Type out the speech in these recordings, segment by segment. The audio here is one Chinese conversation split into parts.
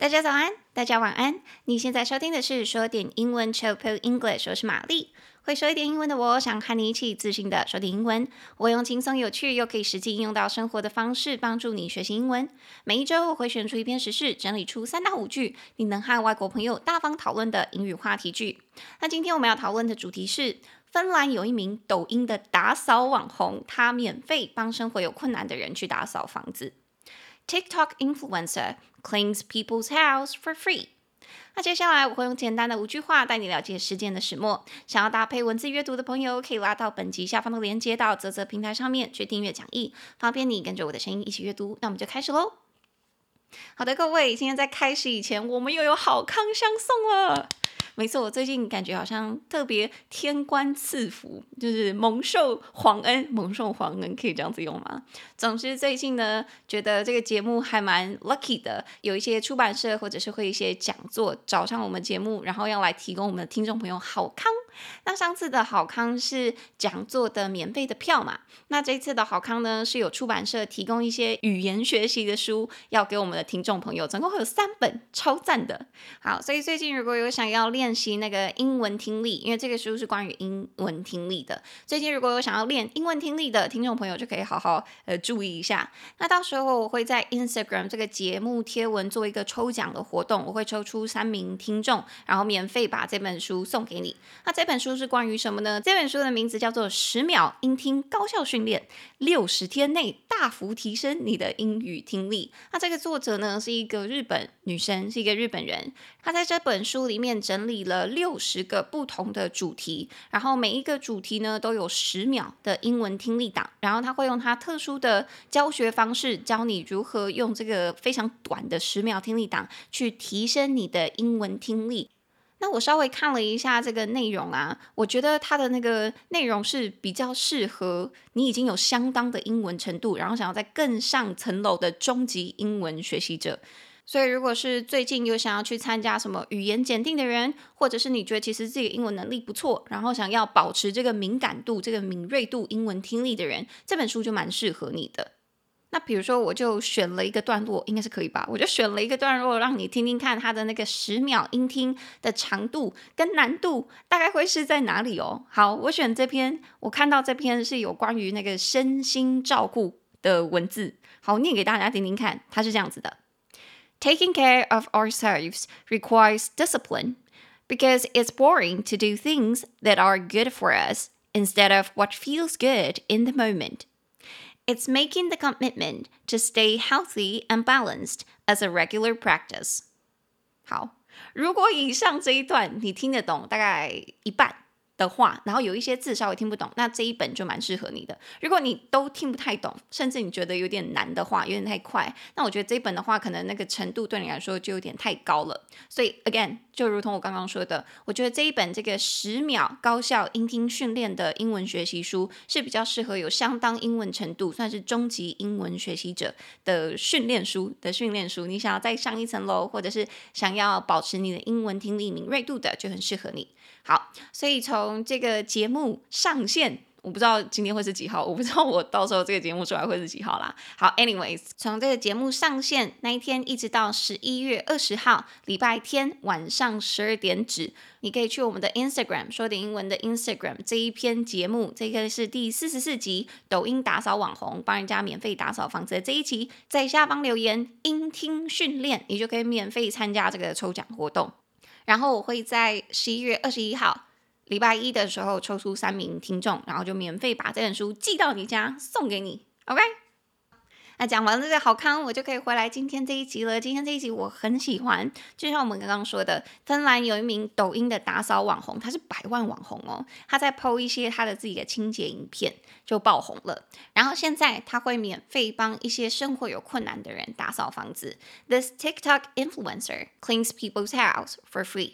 大家早安，大家晚安。你现在收听的是说点英文 Chill English，我是玛丽。会说一点英文的我，想和你一起自信的说点英文。我用轻松有趣又可以实际应用到生活的方式，帮助你学习英文。每一周我会选出一篇时事，整理出三到五句你能和外国朋友大方讨论的英语话题句。那今天我们要讨论的主题是：芬兰有一名抖音的打扫网红，他免费帮生活有困难的人去打扫房子。TikTok influencer cleans people's house for free。那接下来我会用简单的五句话带你了解事件的始末。想要搭配文字阅读的朋友，可以拉到本集下方的链接到泽泽平台上面去订阅讲义，方便你跟着我的声音一起阅读。那我们就开始喽。好的，各位，今天在开始以前，我们又有好康相送了。没错，我最近感觉好像特别天官赐福，就是蒙受皇恩，蒙受皇恩可以这样子用吗？总之最近呢，觉得这个节目还蛮 lucky 的，有一些出版社或者是会一些讲座找上我们节目，然后要来提供我们的听众朋友好康。那上次的好康是讲座的免费的票嘛？那这次的好康呢，是有出版社提供一些语言学习的书要给我们的听众朋友，总共会有三本，超赞的。好，所以最近如果有想要练练习那个英文听力，因为这个书是关于英文听力的，最近如果有想要练英文听力的听众朋友，就可以好好呃注意一下。那到时候我会在 Instagram 这个节目贴文做一个抽奖的活动，我会抽出三名听众，然后免费把这本书送给你。那这。这本书是关于什么呢？这本书的名字叫做《十秒英听高效训练》，六十天内大幅提升你的英语听力。那这个作者呢，是一个日本女生，是一个日本人。她在这本书里面整理了六十个不同的主题，然后每一个主题呢都有十秒的英文听力档。然后他会用他特殊的教学方式，教你如何用这个非常短的十秒听力档去提升你的英文听力。那我稍微看了一下这个内容啊，我觉得它的那个内容是比较适合你已经有相当的英文程度，然后想要再更上层楼的中级英文学习者。所以，如果是最近有想要去参加什么语言检定的人，或者是你觉得其实自己英文能力不错，然后想要保持这个敏感度、这个敏锐度、英文听力的人，这本书就蛮适合你的。那比如说，我就选了一个段落，应该是可以吧？我就选了一个段落，让你听听看它的那个十秒音听的长度跟难度大概会是在哪里哦。好，我选这篇，我看到这篇是有关于那个身心照顾的文字，好，念给大家听听看，它是这样子的 ：Taking care of ourselves requires discipline because it's boring to do things that are good for us instead of what feels good in the moment. It's making the commitment to stay healthy and balanced as a regular practice. 好，如果以上这一段你听得懂，大概一半。 的话，然后有一些字稍微听不懂，那这一本就蛮适合你的。如果你都听不太懂，甚至你觉得有点难的话，有点太快，那我觉得这一本的话，可能那个程度对你来说就有点太高了。所以，again，就如同我刚刚说的，我觉得这一本这个十秒高效英听训练的英文学习书是比较适合有相当英文程度，算是中级英文学习者的训练书的训练书。你想要再上一层楼，或者是想要保持你的英文听力敏锐度的，就很适合你。好，所以从这个节目上线，我不知道今天会是几号，我不知道我到时候这个节目出来会是几号啦。好，anyways，从这个节目上线那一天一直到十一月二十号礼拜天晚上十二点止，你可以去我们的 Instagram 说点英文的 Instagram 这一篇节目，这个是第四十四集，抖音打扫网红帮人家免费打扫房子的这一集，在下方留言音听训练，你就可以免费参加这个抽奖活动。然后我会在十一月二十一号礼拜一的时候抽出三名听众，然后就免费把这本书寄到你家送给你，OK？那讲完了这个好康，我就可以回来今天这一集了。今天这一集我很喜欢，就像我们刚刚说的，芬兰有一名抖音的打扫网红，他是百万网红哦，他在 PO 一些他的自己的清洁影片就爆红了。然后现在他会免费帮一些生活有困难的人打扫房子。This TikTok influencer cleans people's house for free。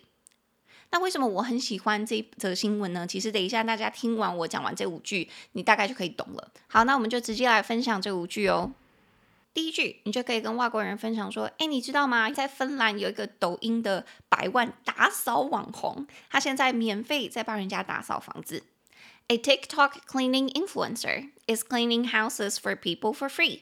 那为什么我很喜欢这则新闻呢？其实等一下大家听完我讲完这五句，你大概就可以懂了。好，那我们就直接来分享这五句哦。第一句，你就可以跟外国人分享说：“诶，你知道吗？在芬兰有一个抖音的百万打扫网红，他现在免费在帮人家打扫房子。A TikTok cleaning influencer is cleaning houses for people for free。”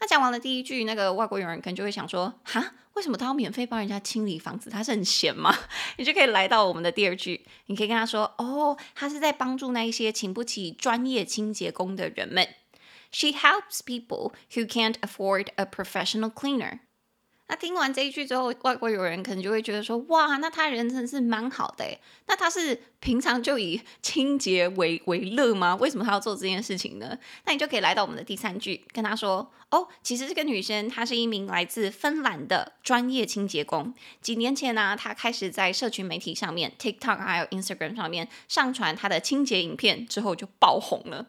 那讲完了第一句，那个外国友人可能就会想说：哈，为什么他要免费帮人家清理房子？他是很闲吗？你就可以来到我们的第二句，你可以跟他说：哦，他是在帮助那一些请不起专业清洁工的人们。She helps people who can't afford a professional cleaner. 那听完这一句之后，外国友人可能就会觉得说：哇，那他人真是蛮好的。那他是平常就以清洁为为乐吗？为什么他要做这件事情呢？那你就可以来到我们的第三句，跟他说：哦，其实这个女生她是一名来自芬兰的专业清洁工。几年前呢、她开始在社群媒体上面，TikTok 还有 Instagram 上面上传她的清洁影片，之后就爆红了。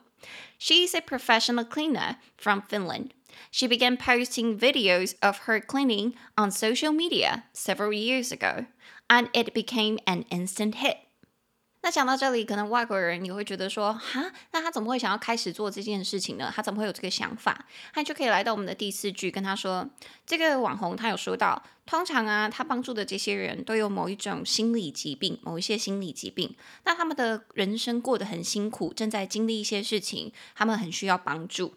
She's a professional cleaner from Finland. She began posting videos of her cleaning on social media several years ago, and it became an instant hit. 那讲到这里，可能外国人也会觉得说，哈，那他怎么会想要开始做这件事情呢？他怎么会有这个想法？他就可以来到我们的第四句，跟他说，这个网红他有说到，通常啊，他帮助的这些人都有某一种心理疾病，某一些心理疾病，那他们的人生过得很辛苦，正在经历一些事情，他们很需要帮助。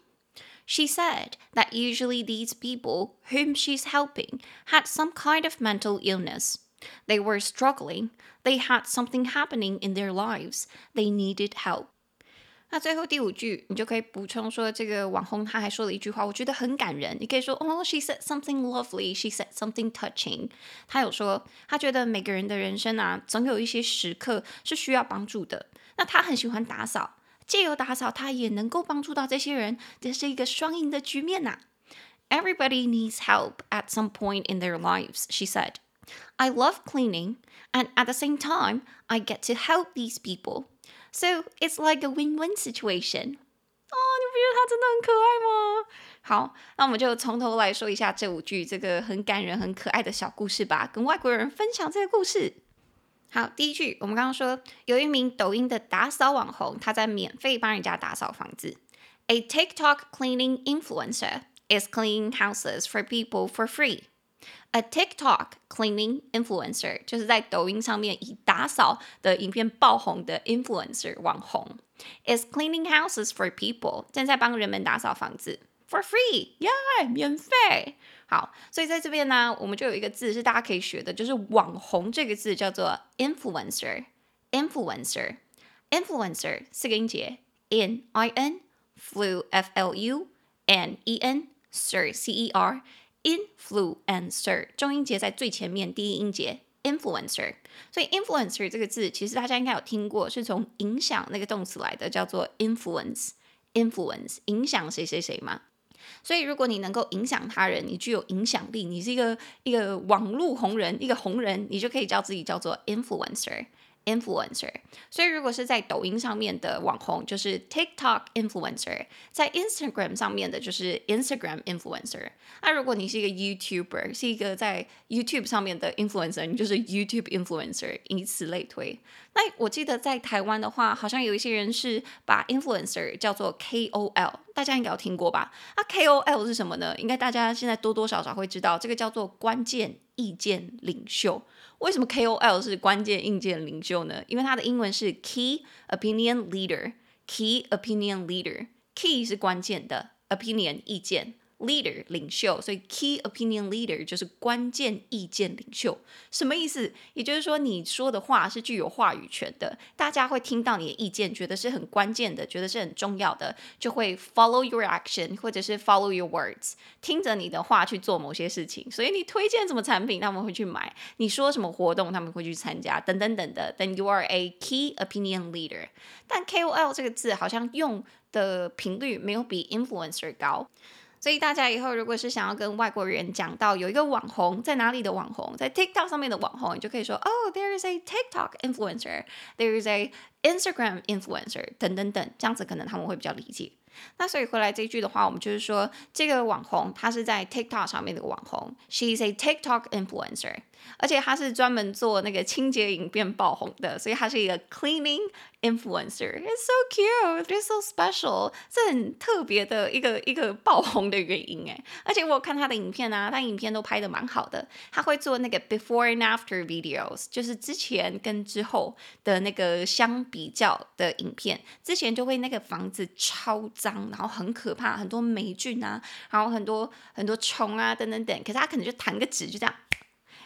She said that usually these people whom she's helping had some kind of mental illness. They were struggling. They had something happening in their lives. They needed help. 那最后第五句，你就可以补充说，这个网红他还说了一句话，我觉得很感人。你可以说，哦，she said something lovely. She said something touching. 他有说，他觉得每个人的人生啊，总有一些时刻是需要帮助的。那他很喜欢打扫。借由打扫，他也能够帮助到这些人，这是一个双赢的局面呐、啊。Everybody needs help at some point in their lives, she said. I love cleaning, and at the same time, I get to help these people. So it's like a win-win situation. 哦，你不觉得他真的很可爱吗？好，那我们就从头来说一下这五句这个很感人、很可爱的小故事吧，跟外国人分享这个故事。好，第一句我们刚刚说，有一名抖音的打扫网红，他在免费帮人家打扫房子。A TikTok cleaning influencer is cleaning houses for people for free. A TikTok cleaning influencer 就是在抖音上面以打扫的影片爆红的 influencer 网红，is cleaning houses for people 正在帮人们打扫房子 for free，耶，yeah，免费。好，所以在这边呢，我们就有一个字是大家可以学的，就是网红这个字叫做 influencer，influencer，influencer 四个音节，in i n flu f l u n e n cer c e r influencer，重音节在最前面，第一音节 influencer，所以 influencer 这个字其实大家应该有听过，是从影响那个动词来的，叫做 influence，influence 影响谁谁谁嘛。所以，如果你能够影响他人，你具有影响力，你是一个一个网络红人，一个红人，你就可以叫自己叫做 influencer。influencer，所以如果是在抖音上面的网红，就是 TikTok influencer；在 Instagram 上面的，就是 Instagram influencer。那如果你是一个 YouTuber，是一个在 YouTube 上面的 influencer，你就是 YouTube influencer，以此类推。那我记得在台湾的话，好像有一些人是把 influencer 叫做 KOL，大家应该有听过吧？那 KOL 是什么呢？应该大家现在多多少少会知道，这个叫做关键意见领袖。为什么 KOL 是关键硬件领袖呢？因为它的英文是 Key Opinion Leader，Key Opinion Leader，Key 是关键的，Opinion 意见。Leader 领袖，所以 Key Opinion Leader 就是关键意见领袖，什么意思？也就是说，你说的话是具有话语权的，大家会听到你的意见，觉得是很关键的，觉得是很重要的，就会 follow your action 或者是 follow your words，听着你的话去做某些事情。所以你推荐什么产品，他们会去买；你说什么活动，他们会去参加，等等等的。Then you are a Key Opinion Leader。但 KOL 这个字好像用的频率没有比 influencer 高。所以大家以后如果是想要跟外国人讲到有一个网红在哪里的网红，在 TikTok 上面的网红，你就可以说，Oh, there is a TikTok influencer, there is a Instagram influencer，等等等，这样子可能他们会比较理解。那所以回来这一句的话，我们就是说，这个网红他是在 TikTok 上面的网红，She's a TikTok influencer。而且他是专门做那个清洁影片爆红的，所以他是一个 cleaning influencer。It's so cute, it's so special，这很特别的一个一个爆红的原因哎。而且我看他的影片啊，他影片都拍得蛮好的。他会做那个 before and after videos，就是之前跟之后的那个相比较的影片。之前就会那个房子超脏，然后很可怕，很多霉菌啊，然后很多很多虫啊，等等等。可是他可能就弹个纸，就这样，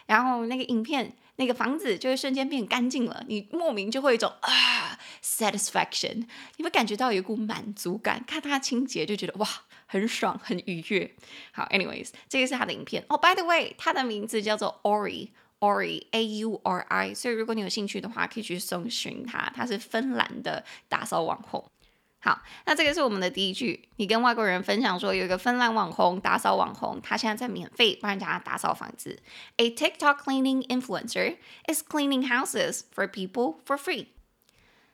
然后那个影片，那个房子就会瞬间变干净了，你莫名就会有一种啊 satisfaction，你会感觉到有一股满足感，看它清洁就觉得哇，很爽，很愉悦。好，anyways，这个是他的影片。哦，by the way，他的名字叫做 Ori，Ori A U R I 所以如果你有兴趣的话，可以去搜寻他。他是芬兰的打扫网红。好，那这个是我们的第一句。你跟外国人分享说，有一个芬兰网红打扫网红，他现在在免费帮人家打扫房子。A TikTok cleaning influencer is cleaning houses for people for free.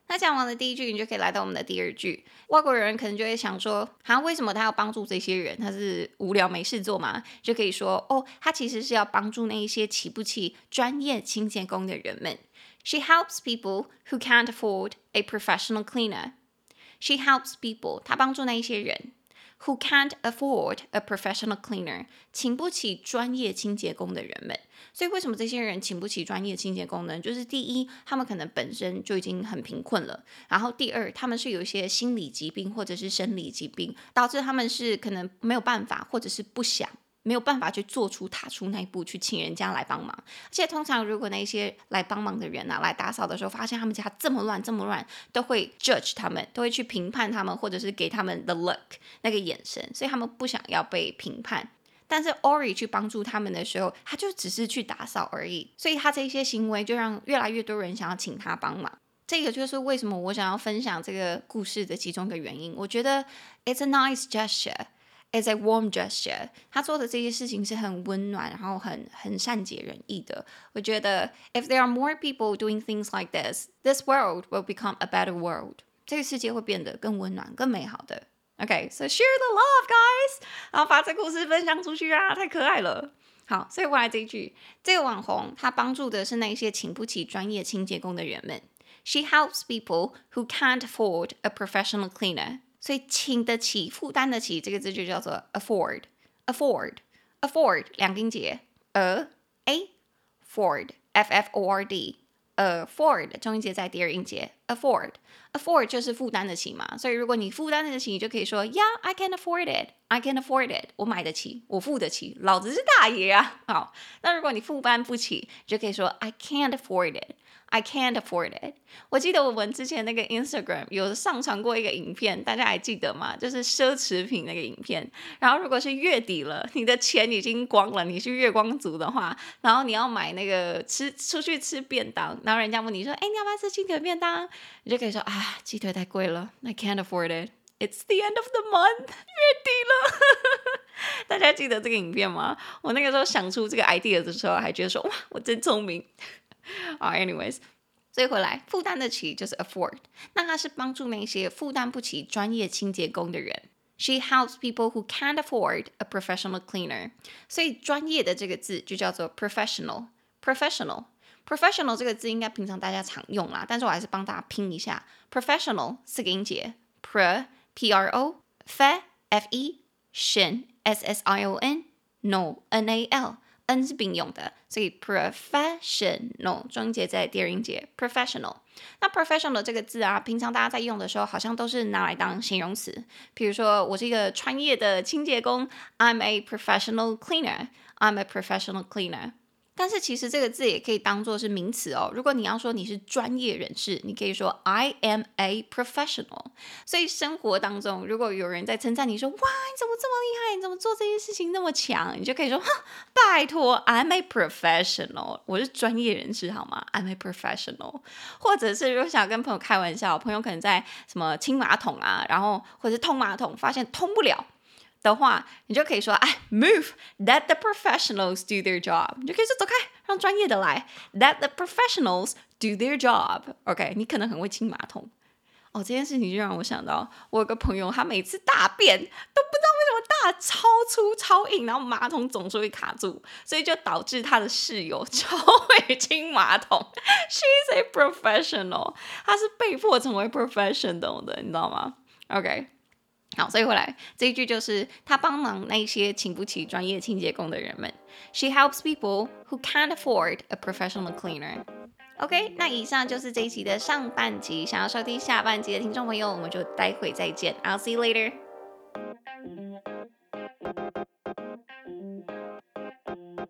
那讲完了第一句，你就可以来到我们的第二句。外国人可能就会想说，啊，为什么他要帮助这些人？他是无聊没事做吗？就可以说，哦，他其实是要帮助那一些起不起专业清洁工的人们。She helps people who can't afford a professional cleaner. She helps people，他帮助那一些人。Who can't afford a professional cleaner？请不起专业清洁工的人们。所以为什么这些人请不起专业清洁工呢？就是第一，他们可能本身就已经很贫困了；然后第二，他们是有一些心理疾病或者是生理疾病，导致他们是可能没有办法或者是不想。没有办法去做出踏出那一步去请人家来帮忙，而且通常如果那些来帮忙的人啊来打扫的时候，发现他们家这么乱这么乱，都会 judge 他们，都会去评判他们，或者是给他们 the look 那个眼神，所以他们不想要被评判。但是 Ori 去帮助他们的时候，他就只是去打扫而已，所以他这些行为就让越来越多人想要请他帮忙。这个就是为什么我想要分享这个故事的其中一个原因。我觉得 it's a nice gesture。It's a warm gesture，他做的这些事情是很温暖，然后很很善解人意的。我觉得，if there are more people doing things like this, this world will become a better world。这个世界会变得更温暖、更美好的。OK，so share the love, guys，然后把这个故事分享出去啊，太可爱了。好，所以回来这一句，这个网红他帮助的是那些请不起专业清洁工的人们。She helps people who can't afford a professional cleaner. 所以，请得起、负担得起这个字就叫做 afford，afford，afford 两音节，a a ford，f f o r d，afford 中音节在第二音节，afford，afford 就是负担得起嘛。所以，如果你负担得起，你就可以说，Yeah，I can afford it，I can afford it，我买得起，我付得起，老子是大爷啊。好，那如果你负担不起，就可以说，I can't afford it。I can't afford it。我记得我们之前那个 Instagram 有上传过一个影片，大家还记得吗？就是奢侈品那个影片。然后如果是月底了，你的钱已经光了，你是月光族的话，然后你要买那个吃出去吃便当，然后人家问你说：“哎，你要不要吃鸡腿便当？”你就可以说：“啊，鸡腿太贵了，I can't afford it. It's the end of the month，月底了。”大家记得这个影片吗？我那个时候想出这个 idea 的时候，还觉得说：“哇，我真聪明。”啊，anyways，所以回来负担得起就是 afford，那他是帮助那些负担不起专业清洁工的人。She helps people who can't afford a professional cleaner。所以专业的这个字就叫做 professional，professional professional 这个字应该平常大家常用啦，但是我还是帮大家拼一下，professional 四个音节 pro proffe sion ssion no nal n 是并用的，所以 professional 中音节在第二音节 professional。那 professional 这个字啊，平常大家在用的时候，好像都是拿来当形容词。比如说，我是一个专业的清洁工，I'm a professional cleaner。I'm a professional cleaner。但是其实这个字也可以当做是名词哦。如果你要说你是专业人士，你可以说 I am a professional。所以生活当中，如果有人在称赞你说，哇，你怎么这么厉害？你怎么做这些事情那么强？你就可以说，哈，拜托，I'm a professional，我是专业人士，好吗？I'm a professional。或者是如果想跟朋友开玩笑，朋友可能在什么清马桶啊，然后或者是通马桶，发现通不了。的话，你就可以说，哎，move，let the professionals do their job。你就可以说走开，让专业的来，let the professionals do their job。OK，你可能很会清马桶。哦，这件事情就让我想到，我有个朋友，他每次大便都不知道为什么大超粗超硬，然后马桶总是会卡住，所以就导致他的室友超会清马桶。She's a professional，他是被迫成为 professional 的，你知道吗？OK。好所以回来这一句就是他帮忙那些请不起专业清洁工的人们 she helps people who can't afford a professional cleaner ok 那以上就是这一期的上半集想要收听下半集的听众朋友我们就待会再见 i'll see you later